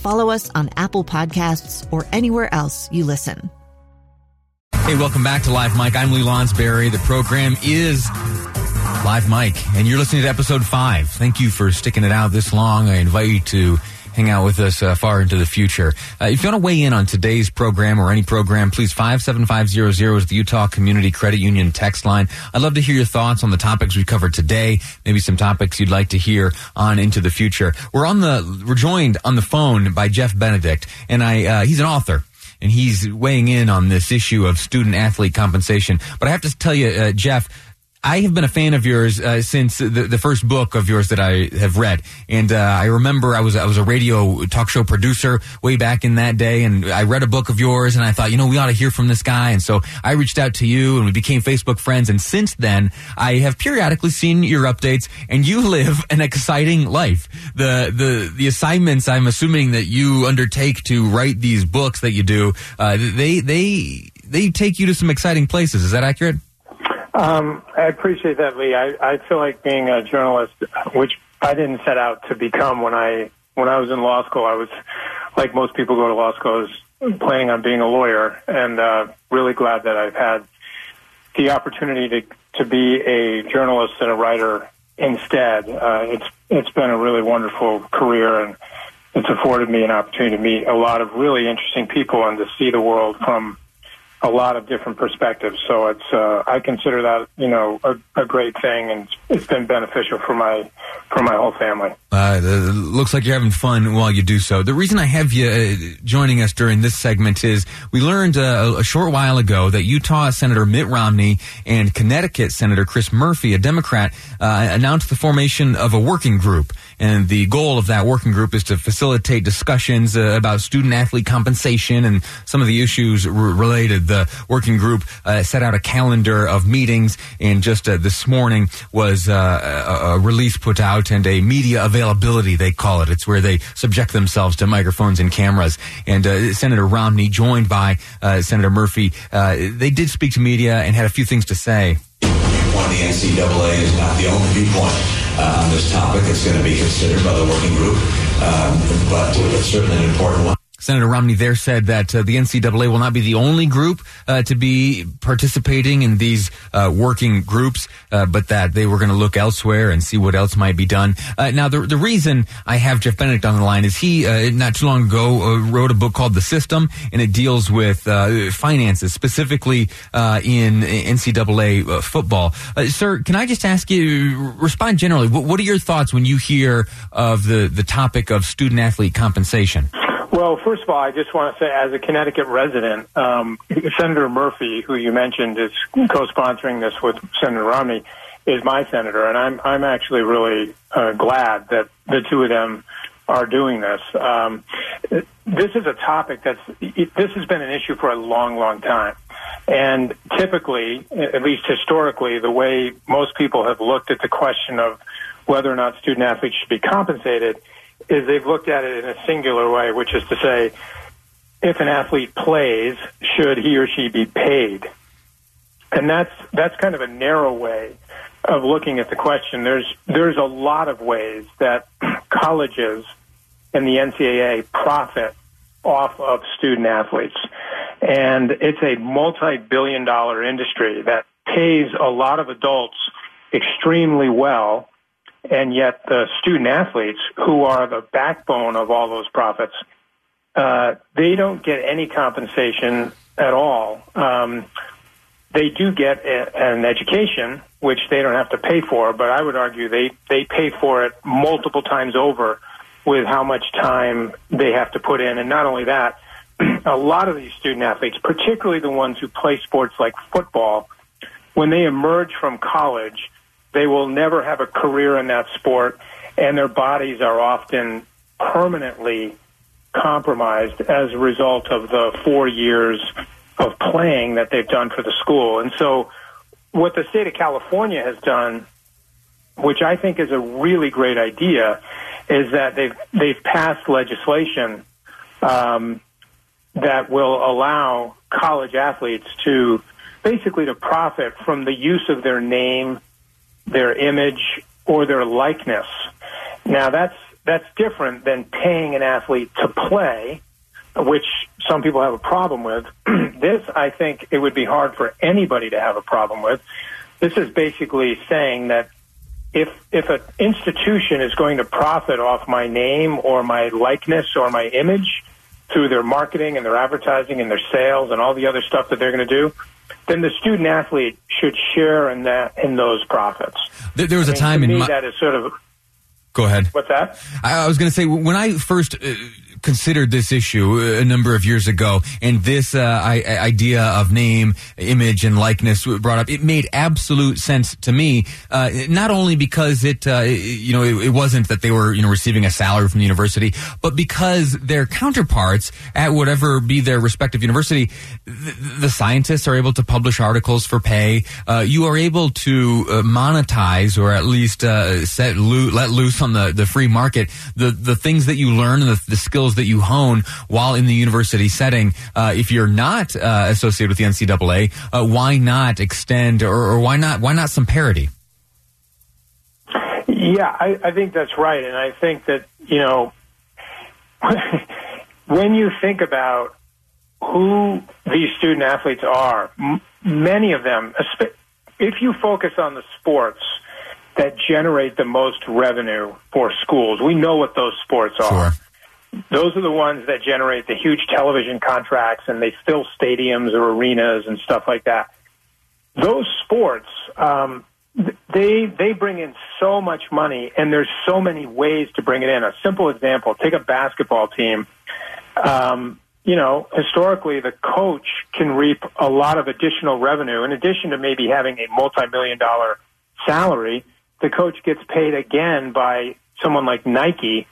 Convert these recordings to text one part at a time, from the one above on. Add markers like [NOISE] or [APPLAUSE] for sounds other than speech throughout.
follow us on Apple Podcasts, or anywhere else you listen. Hey, welcome back to Live Mike. I'm Lee Lonsberry. The program is Live Mike, and you're listening to episode five. Thank you for sticking it out this long. I invite you to hang out with us uh, far into the future. Uh, if you want to weigh in on today's program or any program, please 57500 is the Utah Community Credit Union text line. I'd love to hear your thoughts on the topics we covered today, maybe some topics you'd like to hear on into the future. We're on the, we're joined on the phone by Jeff Benedict, and I, uh, he's an author and he's weighing in on this issue of student athlete compensation. But I have to tell you, uh, Jeff, I have been a fan of yours uh, since the, the first book of yours that I have read, and uh, I remember I was I was a radio talk show producer way back in that day, and I read a book of yours, and I thought, you know, we ought to hear from this guy, and so I reached out to you, and we became Facebook friends, and since then, I have periodically seen your updates, and you live an exciting life. The the the assignments I'm assuming that you undertake to write these books that you do, uh, they they they take you to some exciting places. Is that accurate? Um, I appreciate that, Lee. I, I feel like being a journalist, which I didn't set out to become when I when I was in law school. I was like most people go to law school, I was planning on being a lawyer, and uh, really glad that I've had the opportunity to to be a journalist and a writer instead. Uh, it's it's been a really wonderful career, and it's afforded me an opportunity to meet a lot of really interesting people and to see the world from a lot of different perspectives. So it's uh, I consider that you know a, a, great thing, and it's been beneficial for my for my whole family. Uh, looks like you're having fun while you do so. The reason I have you uh, joining us during this segment is we learned uh, a short while ago that Utah Senator Mitt Romney and Connecticut Senator Chris Murphy, a Democrat, uh, announced the formation of a working group. And the goal of that working group is to facilitate discussions uh, about student athlete compensation and some of the issues r- related. The working group uh, set out a calendar of meetings, and just uh, this morning was uh, a, a, release put out and a media availability, they call it. It's where they subject themselves to microphones and cameras. And uh, Senator Romney, joined by uh, Senator Murphy, they did speak to media and had a few things to say. One, the NCAA is not the only viewpoint uh, on this topic. that's going to be considered by the working group, um, but it's certainly an important one. Senator Romney there said that uh, the NCAA will not be the only group uh, to be participating in these uh, working groups, uh, but that they were going to look elsewhere and see what else might be done. Uh, now, the the reason I have Jeff Benedict on the line is he uh, not too long ago wrote a book called The System, and it deals with finances, specifically in NCAA football. sir, can I just ask you respond generally? What, what are your thoughts when you hear of the the topic of student athlete compensation? Well, first of all, I just want to say, as a Connecticut resident, um, Senator Murphy, who you mentioned is co-sponsoring this with Senator Romney, is my senator, and I'm I'm actually really uh, glad that the two of them are doing this. Um, this is a topic that's this has been an issue for a long, long time, and typically, at least historically, the way most people have looked at the question of whether or not student athletes should be compensated is they've looked at it in a singular way, which is to say, if an athlete plays, should he or she be paid? And that's that's kind of a narrow way of looking at the question. There's there's a lot of ways that [CLEARS THROAT] colleges and the NCAA profit off of student athletes. And it's a multi-billion dollar industry that pays a lot of adults extremely well and yet the student athletes, who are the backbone of all those profits, uh, they don't get any compensation at all. Um, they do get a, an education, which they don't have to pay for, but I would argue they, they pay for it multiple times over with how much time they have to put in. And not only that, [CLEARS THROAT] a lot of these student athletes, particularly the ones who play sports like football, when they emerge from college, they will never have a career in that sport, and their bodies are often permanently compromised as a result of the four years of playing that they've done for the school. And so, what the state of California has done, which I think is a really great idea, is that they've they've passed legislation um, that will allow college athletes to basically to profit from the use of their name, their image, or their likeness. Now that's that's different than paying an athlete to play, which some people have a problem with. [CLEARS THROAT] this, I think, it would be hard for anybody to have a problem with. This is basically saying that if if an institution is going to profit off my name or my likeness or my image through their marketing and their advertising and their sales and all the other stuff that they're going to do, then the student athlete should share in that in those profits. There, there was I a mean, time in me my, that is sort of Go ahead. what's that? I I was going to say when I first uh, considered this issue uh, a number of years ago, and this uh, I, idea of name, image, and likeness brought up, it made absolute sense to me. Uh, not only because it, uh, you know, it, it wasn't that they were you know receiving a salary from the university, but because their counterparts at whatever be their respective university, the, the scientists are able to publish articles for pay. Uh, you are able to uh, monetize or at least set let loose on the, the free market the, the things that you learn and the, the skills that you hone while in the university setting. Uh, if you're not uh, associated with the NCAA, uh, why not extend or, or why not why not some parity? Yeah, I, I think that's right, and I think that you know [LAUGHS] when you think about who these student athletes are, m- many of them, if you focus on the sports that generate the most revenue for schools, we know what those sports are. Those are the ones that generate the huge television contracts and they fill stadiums or arenas and stuff like that. Those sports, um, they they bring in so much money, and there's so many ways to bring it in. A simple example: take a basketball team. Um, you know, historically, the coach can reap a lot of additional revenue in addition to maybe having a multi-million dollar salary. The coach gets paid again by someone like Nike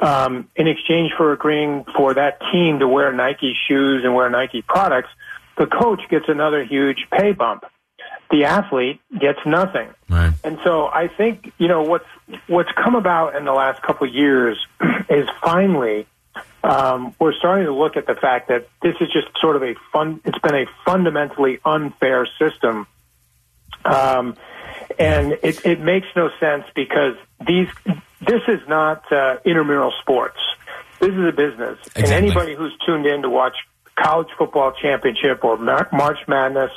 um, in exchange for agreeing for that team to wear Nike shoes and wear Nike products, the coach gets another huge pay bump. The athlete gets nothing. Right. And so I think, you know, what's, what's come about in the last couple of years [CLEARS THROAT] is finally, um, we're starting to look at the fact that this is just sort of a fun, it's been a fundamentally unfair system. Um, and it, it makes no sense because these, this is not uh, intramural sports. This is a business. And anybody who's tuned in to watch college football championship or Mar- March Madness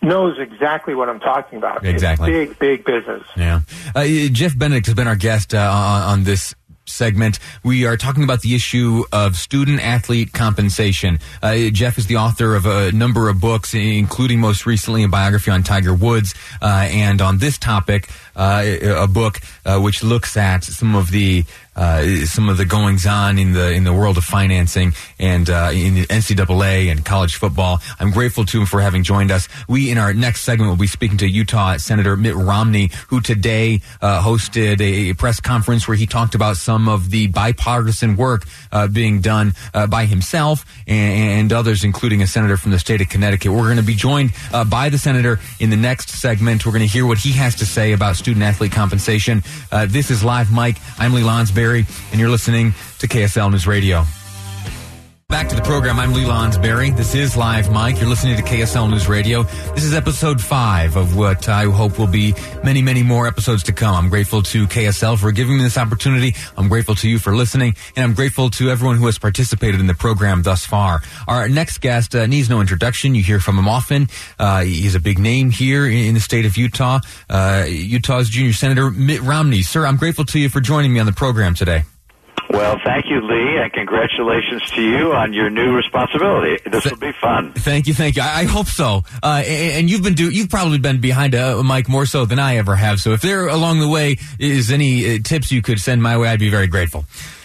knows exactly what I'm talking about. Exactly. It's big, big business. Yeah. Uh, Jeff Benedict has been our guest uh, on, on this segment. We are talking about the issue of student athlete compensation. Uh, Jeff is the author of a number of books, including most recently a biography on Tiger Woods, uh, and on this topic, uh, a book uh, which looks at some of the uh, some of the goings on in the in the world of financing and uh, in the NCAA and college football. I'm grateful to him for having joined us. We in our next segment will be speaking to Utah Senator Mitt Romney, who today uh, hosted a press conference where he talked about some of the bipartisan work uh, being done uh, by himself and, and others, including a senator from the state of Connecticut. We're going to be joined uh, by the senator in the next segment. We're going to hear what he has to say about student athlete compensation. Uh, this is Live Mike. I'm Lee Lonsberry, and you're listening to KSL News Radio. Back to the program. I'm Lee Lonsberry. This is Live Mike. You're listening to KSL News Radio. This is episode five of what I hope will be many, many more episodes to come. I'm grateful to KSL for giving me this opportunity. I'm grateful to you for listening, and I'm grateful to everyone who has participated in the program thus far. Our next guest uh, needs no introduction. You hear from him often. Uh, he's a big name here in, in the state of Utah. Uh, Utah's junior senator Mitt Romney. Sir, I'm grateful to you for joining me on the program today. Well, thank you, Lee, and congratulations to you on your new responsibility. This will be fun. Thank you, thank you. I, I hope so. Uh, and, and you've been do you've probably been behind a, mic more so than I ever have. So if there along the way is any uh, tips you could send my way, I'd be very grateful. [LAUGHS]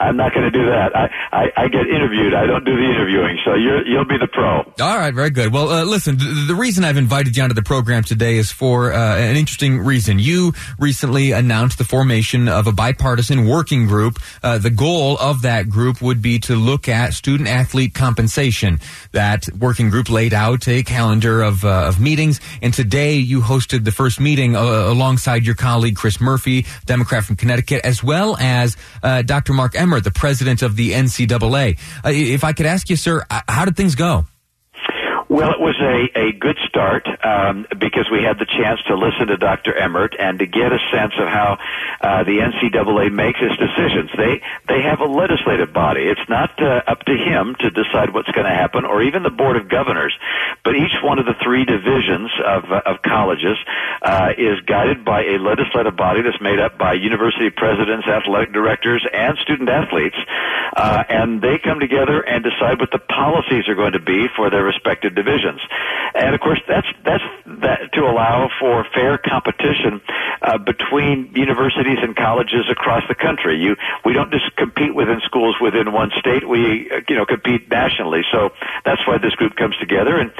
I'm not going to do that. I, I, I, get interviewed. I don't do the interviewing. So you you'll be the pro. All right, very good. Well, uh, listen, the, the, reason I've invited you onto the program today is for uh, an interesting reason. You recently announced the formation of a bipartisan working group. Uh, the goal of that group would be to look at student athlete compensation. That working group laid out a calendar of, uh, of meetings, and today you hosted the first meeting uh, alongside your colleague Chris Murphy, Democrat from Connecticut, as well as uh, Dr. Mark The president of the NCAA. Uh, if I could ask you, sir, uh, how did things go? Well, it was a, a good start um, because we had the chance to listen to Dr. Emmert and to get a sense of how uh, the NCAA makes its decisions. They they have a legislative body. It's not uh, up to him to decide what's going to happen, or even the board of governors. But each one of the three divisions of uh, of colleges uh, is guided by a legislative body that's made up by university presidents, athletic directors, and student athletes, uh, and they come together and decide what the policies are going to be for their respective divisions. And of course, that's that's that to allow for fair competition uh, between universities and colleges across the country. You we don't just compete within schools within one state. We uh, you know compete nationally. So that's why this group comes together, and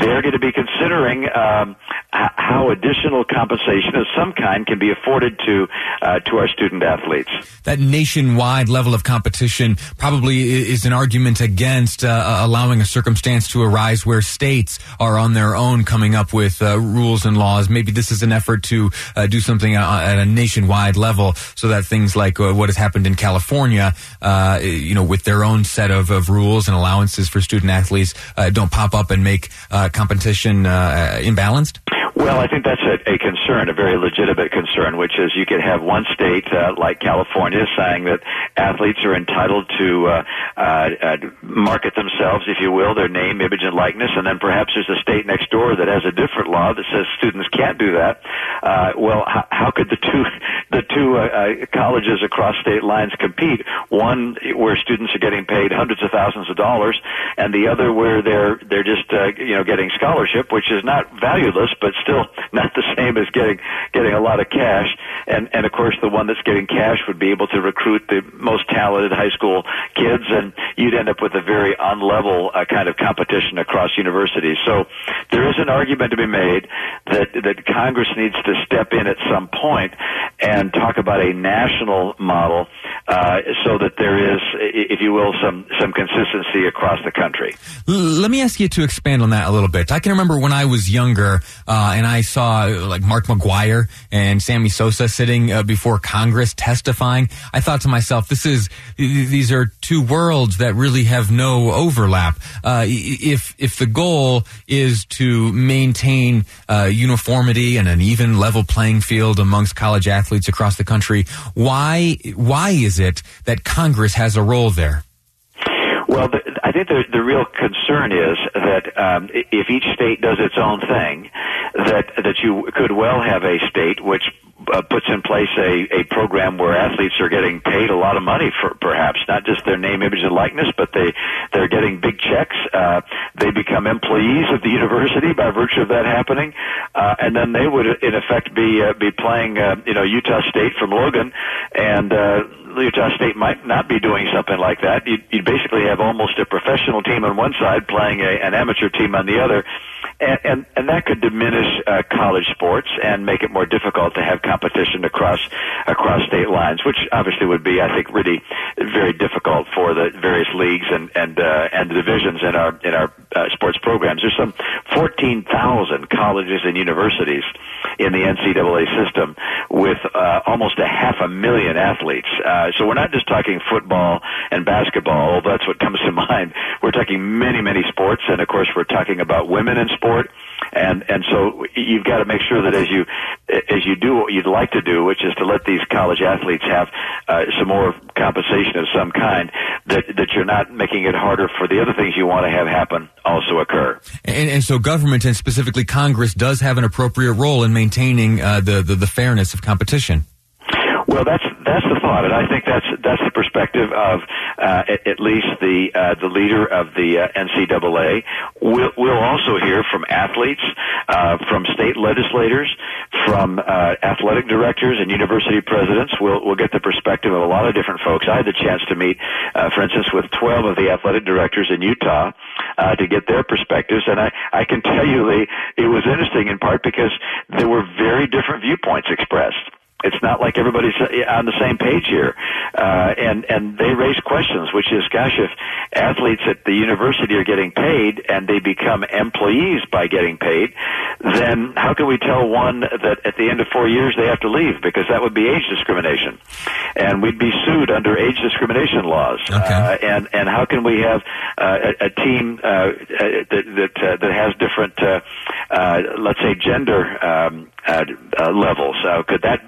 they're going to be considering um, how additional compensation of some kind can be afforded to uh, to our student athletes. That nationwide level of competition probably is an argument against uh, allowing a circumstance to arise where states are on their own coming up with uh, rules and laws. Maybe this is an effort to uh, do something uh, at a nationwide level so that things like uh, what has happened in California, uh, you know, with their own set of, of rules and allowances for student athletes, uh, don't pop up and make competition imbalanced? Well, I think that's a, a concern, a very legitimate concern, which is you could have one state uh, like California saying that athletes are entitled to uh, uh, uh, market themselves, if you will, their name, image, and likeness, and then perhaps there's a state next door that has a different law that says students can't do that. Uh, well, how, how could the two [LAUGHS] the two uh, uh, colleges across state lines compete? One where students are getting paid hundreds of thousands of dollars, and the other where they're they're just uh, you know getting scholarship, which is not valueless, but still not the same as getting getting a lot of cash. And and of course, the one that's getting cash would be able to recruit the most talented high school kids, and you'd end up with a very unlevel uh, kind of competition across universities. So there is an argument to be made that that Congress needs to step in at some point and talk about a national model uh, so that there is, if you will, some some consistency across the country. Let me ask you to expand on that a little bit. I can remember when I was younger, uh, and I saw like Mark McGwire and Sammy Sosa sitting uh, before Congress testifying. I thought to myself, this is these are two worlds that really have no overlap. Uh, if if the goal is to maintain uh, uniformity and an even level playing field amongst college athletes across the country, why why is it that Congress has a role there? Well, think the, the real concern is that um, if each state does its own thing, that that you could well have a state which uh, puts in place a, a program where athletes are getting paid a lot of money for perhaps not just their name, image, and likeness, but they they're getting big checks. Uh, they become employees of the university by virtue of that happening, uh, and then they would in effect be uh, be playing uh, you know Utah State from Logan, and uh, Utah State might not be doing something like that. You'd, you'd basically have almost a professional team on one side playing a, an amateur team on the other, and and, and that could diminish uh, college sports and make it more difficult to have competition across across state lines, which obviously would be, I think, really very difficult for the various leagues and and uh, and the divisions in our in our uh, sports programs. There's some 14,000 colleges and universities in the NCAA system with uh, almost a half a million athletes. Uh, so we're not just talking football and basketball, although that's what comes to [LAUGHS] mind. We're talking many, many sports, and of course we're talking about women in sport and and so you've got to make sure that as you as you do what you'd like to do, which is to let these college athletes have uh, some more compensation of some kind, that that you're not making it harder for the other things you want to have happen also occur. And, and so government and specifically Congress does have an appropriate role in maintaining uh, the, the the fairness of competition. Well, that's applaud it. I think that's that's the perspective of uh, at, at least the uh, the leader of the uh, NCAA. We'll, we'll also hear from athletes, uh, from state legislators, from uh, athletic directors and university presidents. We'll we'll get the perspective of a lot of different folks. I had the chance to meet, uh, for instance, with 12 of the athletic directors in Utah to get their perspectives, and I I can tell you, Lee, it was interesting in part because there were very different viewpoints expressed. It's not like everybody's on the same page here, uh, and and they raise questions, which is, gosh, if athletes at the university are getting paid and they become employees by getting paid, then how can we tell one that at the end of four years they have to leave because that would be age discrimination, and we'd be sued under age discrimination laws. Okay. Uh, and and how can we have uh, a, a team uh, that that uh, that has different, uh, uh, let's say, gender um, uh, uh, levels? Uh, could that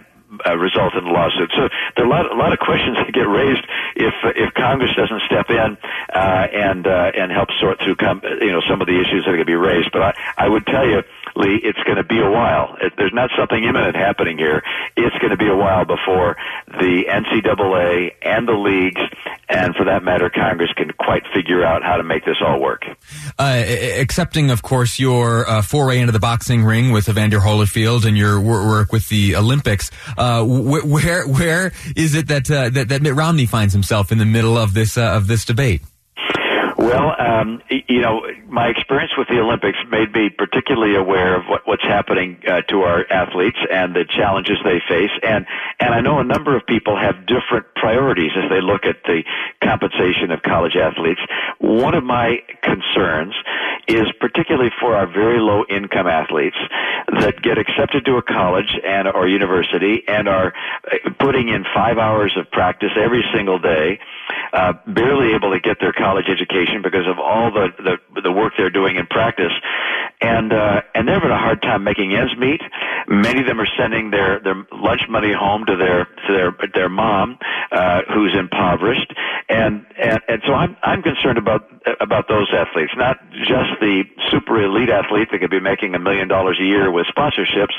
uh, result in a lawsuit. So there are a lot, a lot of questions that get raised if if Congress doesn't step in uh, and uh, and help sort through com- you know some of the issues that are going to be raised. But I, I would tell you, Lee, it's going to be a while. It, there's not something imminent happening here. It's going to be a while before the NCAA and the leagues, and for that matter, Congress can quite figure out how to make this all work. Uh, accepting, of course, your uh, foray into the boxing ring with Evander Holyfield and your wor- work with the Olympics. Uh, wh- where where is it that, uh, that that Mitt Romney finds himself in the middle of this uh, of this debate? Well, um, you know, my experience with the Olympics made me particularly aware of what, what's happening uh, to our athletes and the challenges they face, and and I know a number of people have different priorities as they look at the compensation of college athletes. One of my concerns is particularly for our very low income athletes that get accepted to a college and or university and are uh, putting in five hours of practice every single day, uh, barely able to get their college education because of all the the, the work they're doing in practice, and uh, and they're having a hard time making ends meet. Many of them are sending their their lunch money home to their to their their mom, uh, who's impoverished, and and and so I'm I'm concerned about about those athletes, not just the super elite athlete that could be making a million dollars a year with sponsorships,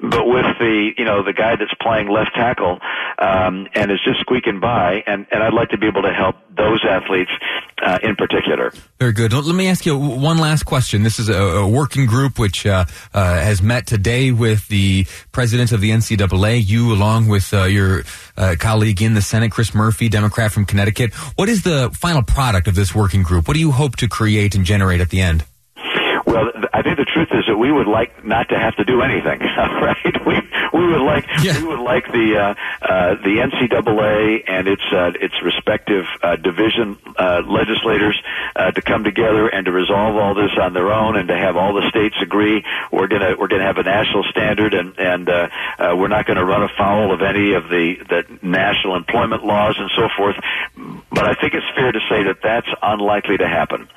but with the you know the guy that's playing left tackle um, and is just squeaking by, and and I'd like to be able to help those athletes uh, in particular. Very good. Let me ask you one last question. This is a, a working group which uh, uh, has met today with the president of the NCAA, you along with uh, your colleague in the Senate, Chris Murphy, Democrat from Connecticut. What is the final product of this working group? What do you hope to create and generate at the end? Well, I think the truth is that we would like not to have to do anything, [LAUGHS] right? We we would like Yeah. we would like the uh, uh, the NCAA and its uh, its respective uh, division uh, legislators uh, to come together and to resolve all this on their own, and to have all the states agree we're gonna we're gonna have a national standard, and and uh, uh, we're not going to run afoul of any of the the national employment laws and so forth. But I think it's fair to say that that's unlikely to happen,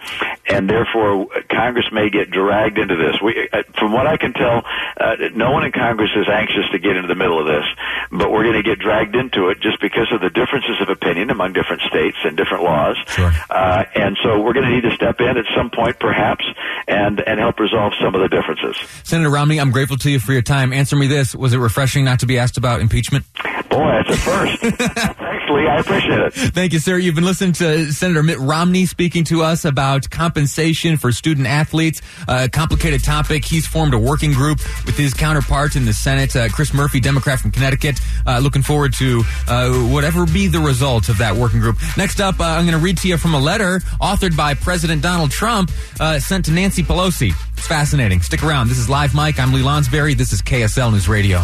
and therefore Congress may get dragged into this. We, uh, from what I can tell, uh, no one in Congress is anxious to get into the middle of this, but we're going to get dragged into it just because of the differences of opinion among different states and different laws. Sure. Uh, and so we're going to need to step in at some point, perhaps, and and help resolve some of the differences. Senator Romney, I'm grateful to you for your time. Answer me this: Was it refreshing not to be asked about impeachment? Boy, that's a first. [LAUGHS] Lee. I appreciate it. Thank you, sir. You've been listening to Senator Mitt Romney speaking to us about compensation for student athletes. A complicated topic. He's formed a working group with his counterpart in the Senate, uh, Chris Murphy, Democrat from Connecticut. Uh, looking forward to uh, whatever be the result of that working group. Next up, uh, I'm going to read to you from a letter authored by President Donald Trump uh, sent to Nancy Pelosi. It's fascinating. Stick around. This is Live Mike. I'm Lee Lonsberry. This is KSL News Radio.